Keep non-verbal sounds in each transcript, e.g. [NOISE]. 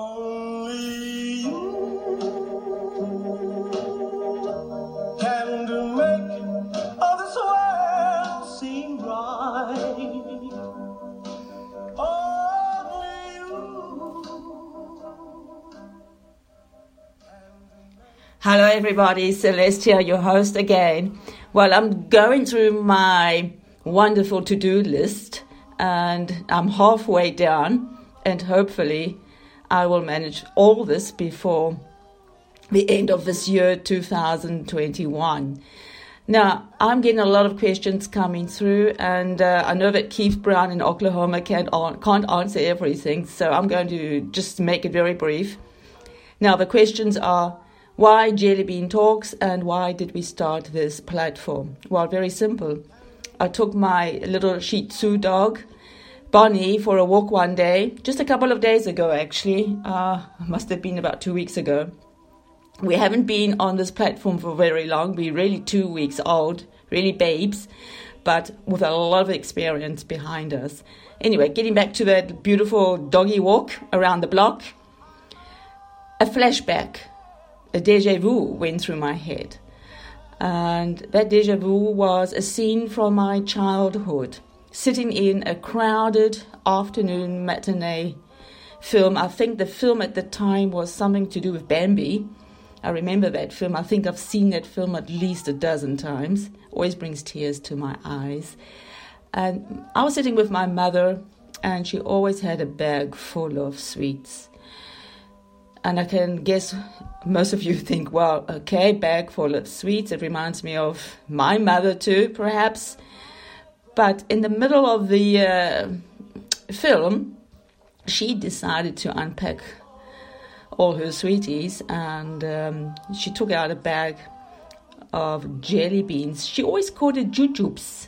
Only you can make all this world seem right. Only you. Hello, everybody. Celestia, your host again. Well, I'm going through my wonderful to do list and I'm halfway down, and hopefully, I will manage all this before the end of this year 2021. Now, I'm getting a lot of questions coming through, and uh, I know that Keith Brown in Oklahoma can't, can't answer everything, so I'm going to just make it very brief. Now, the questions are why Jelly Bean Talks and why did we start this platform? Well, very simple. I took my little Shih Tzu dog, Bonnie, for a walk one day, just a couple of days ago, actually. Uh, must have been about two weeks ago. We haven't been on this platform for very long. We're really two weeks old, really babes, but with a lot of experience behind us. Anyway, getting back to that beautiful doggy walk around the block, a flashback a deja vu went through my head. And that deja vu was a scene from my childhood, sitting in a crowded afternoon matinee film. I think the film at the time was something to do with Bambi. I remember that film. I think I've seen that film at least a dozen times. Always brings tears to my eyes. And I was sitting with my mother, and she always had a bag full of sweets. And I can guess most of you [LAUGHS] think, well, okay, bag full of sweets. It reminds me of my mother too, perhaps. But in the middle of the uh, film, she decided to unpack all her sweeties and um, she took out a bag of jelly beans. She always called it jujubes.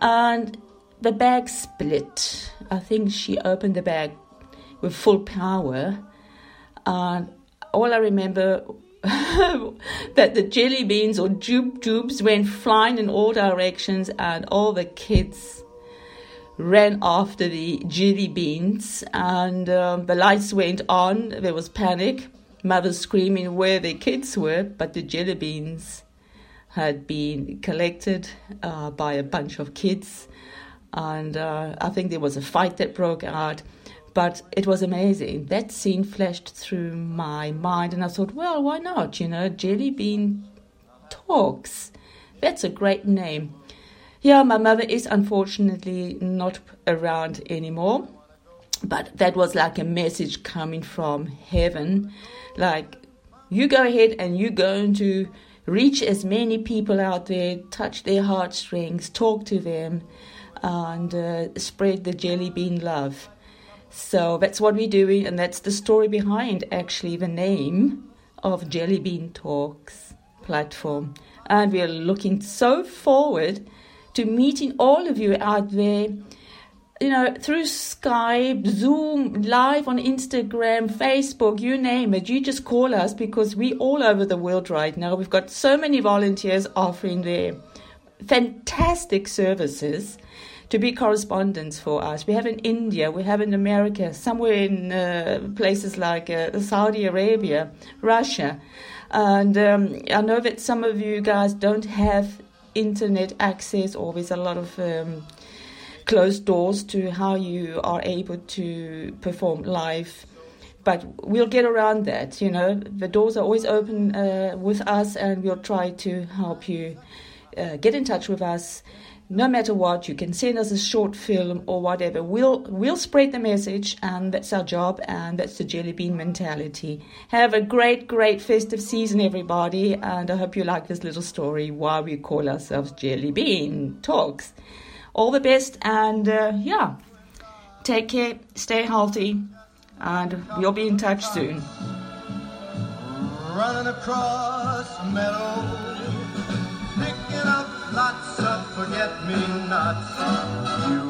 And the bag split. I think she opened the bag with full power. And all I remember [LAUGHS] that the jelly beans or jubes went flying in all directions, and all the kids ran after the jelly beans, and um, the lights went on. There was panic, mothers screaming where their kids were, but the jelly beans had been collected uh, by a bunch of kids, and uh, I think there was a fight that broke out. But it was amazing. That scene flashed through my mind, and I thought, well, why not? You know, Jelly Bean Talks. That's a great name. Yeah, my mother is unfortunately not around anymore, but that was like a message coming from heaven. Like, you go ahead and you're going to reach as many people out there, touch their heartstrings, talk to them, and uh, spread the jelly bean love. So that's what we're doing, and that's the story behind actually the name of Jelly Bean Talks platform. And we are looking so forward to meeting all of you out there, you know, through Skype, Zoom, live on Instagram, Facebook, you name it. You just call us because we're all over the world right now. We've got so many volunteers offering their fantastic services to be correspondents for us. We have in India, we have in America, somewhere in uh, places like uh, Saudi Arabia, Russia. And um, I know that some of you guys don't have internet access, or there's a lot of um, closed doors to how you are able to perform live. But we'll get around that, you know. The doors are always open uh, with us, and we'll try to help you uh, get in touch with us no matter what, you can send us a short film or whatever. We'll we'll spread the message, and that's our job, and that's the jelly bean mentality. Have a great, great festive season, everybody, and I hope you like this little story why we call ourselves Jelly Bean Talks. All the best, and uh, yeah, take care, stay healthy, and we'll be in touch soon. Running across up lots of forget-me-nots.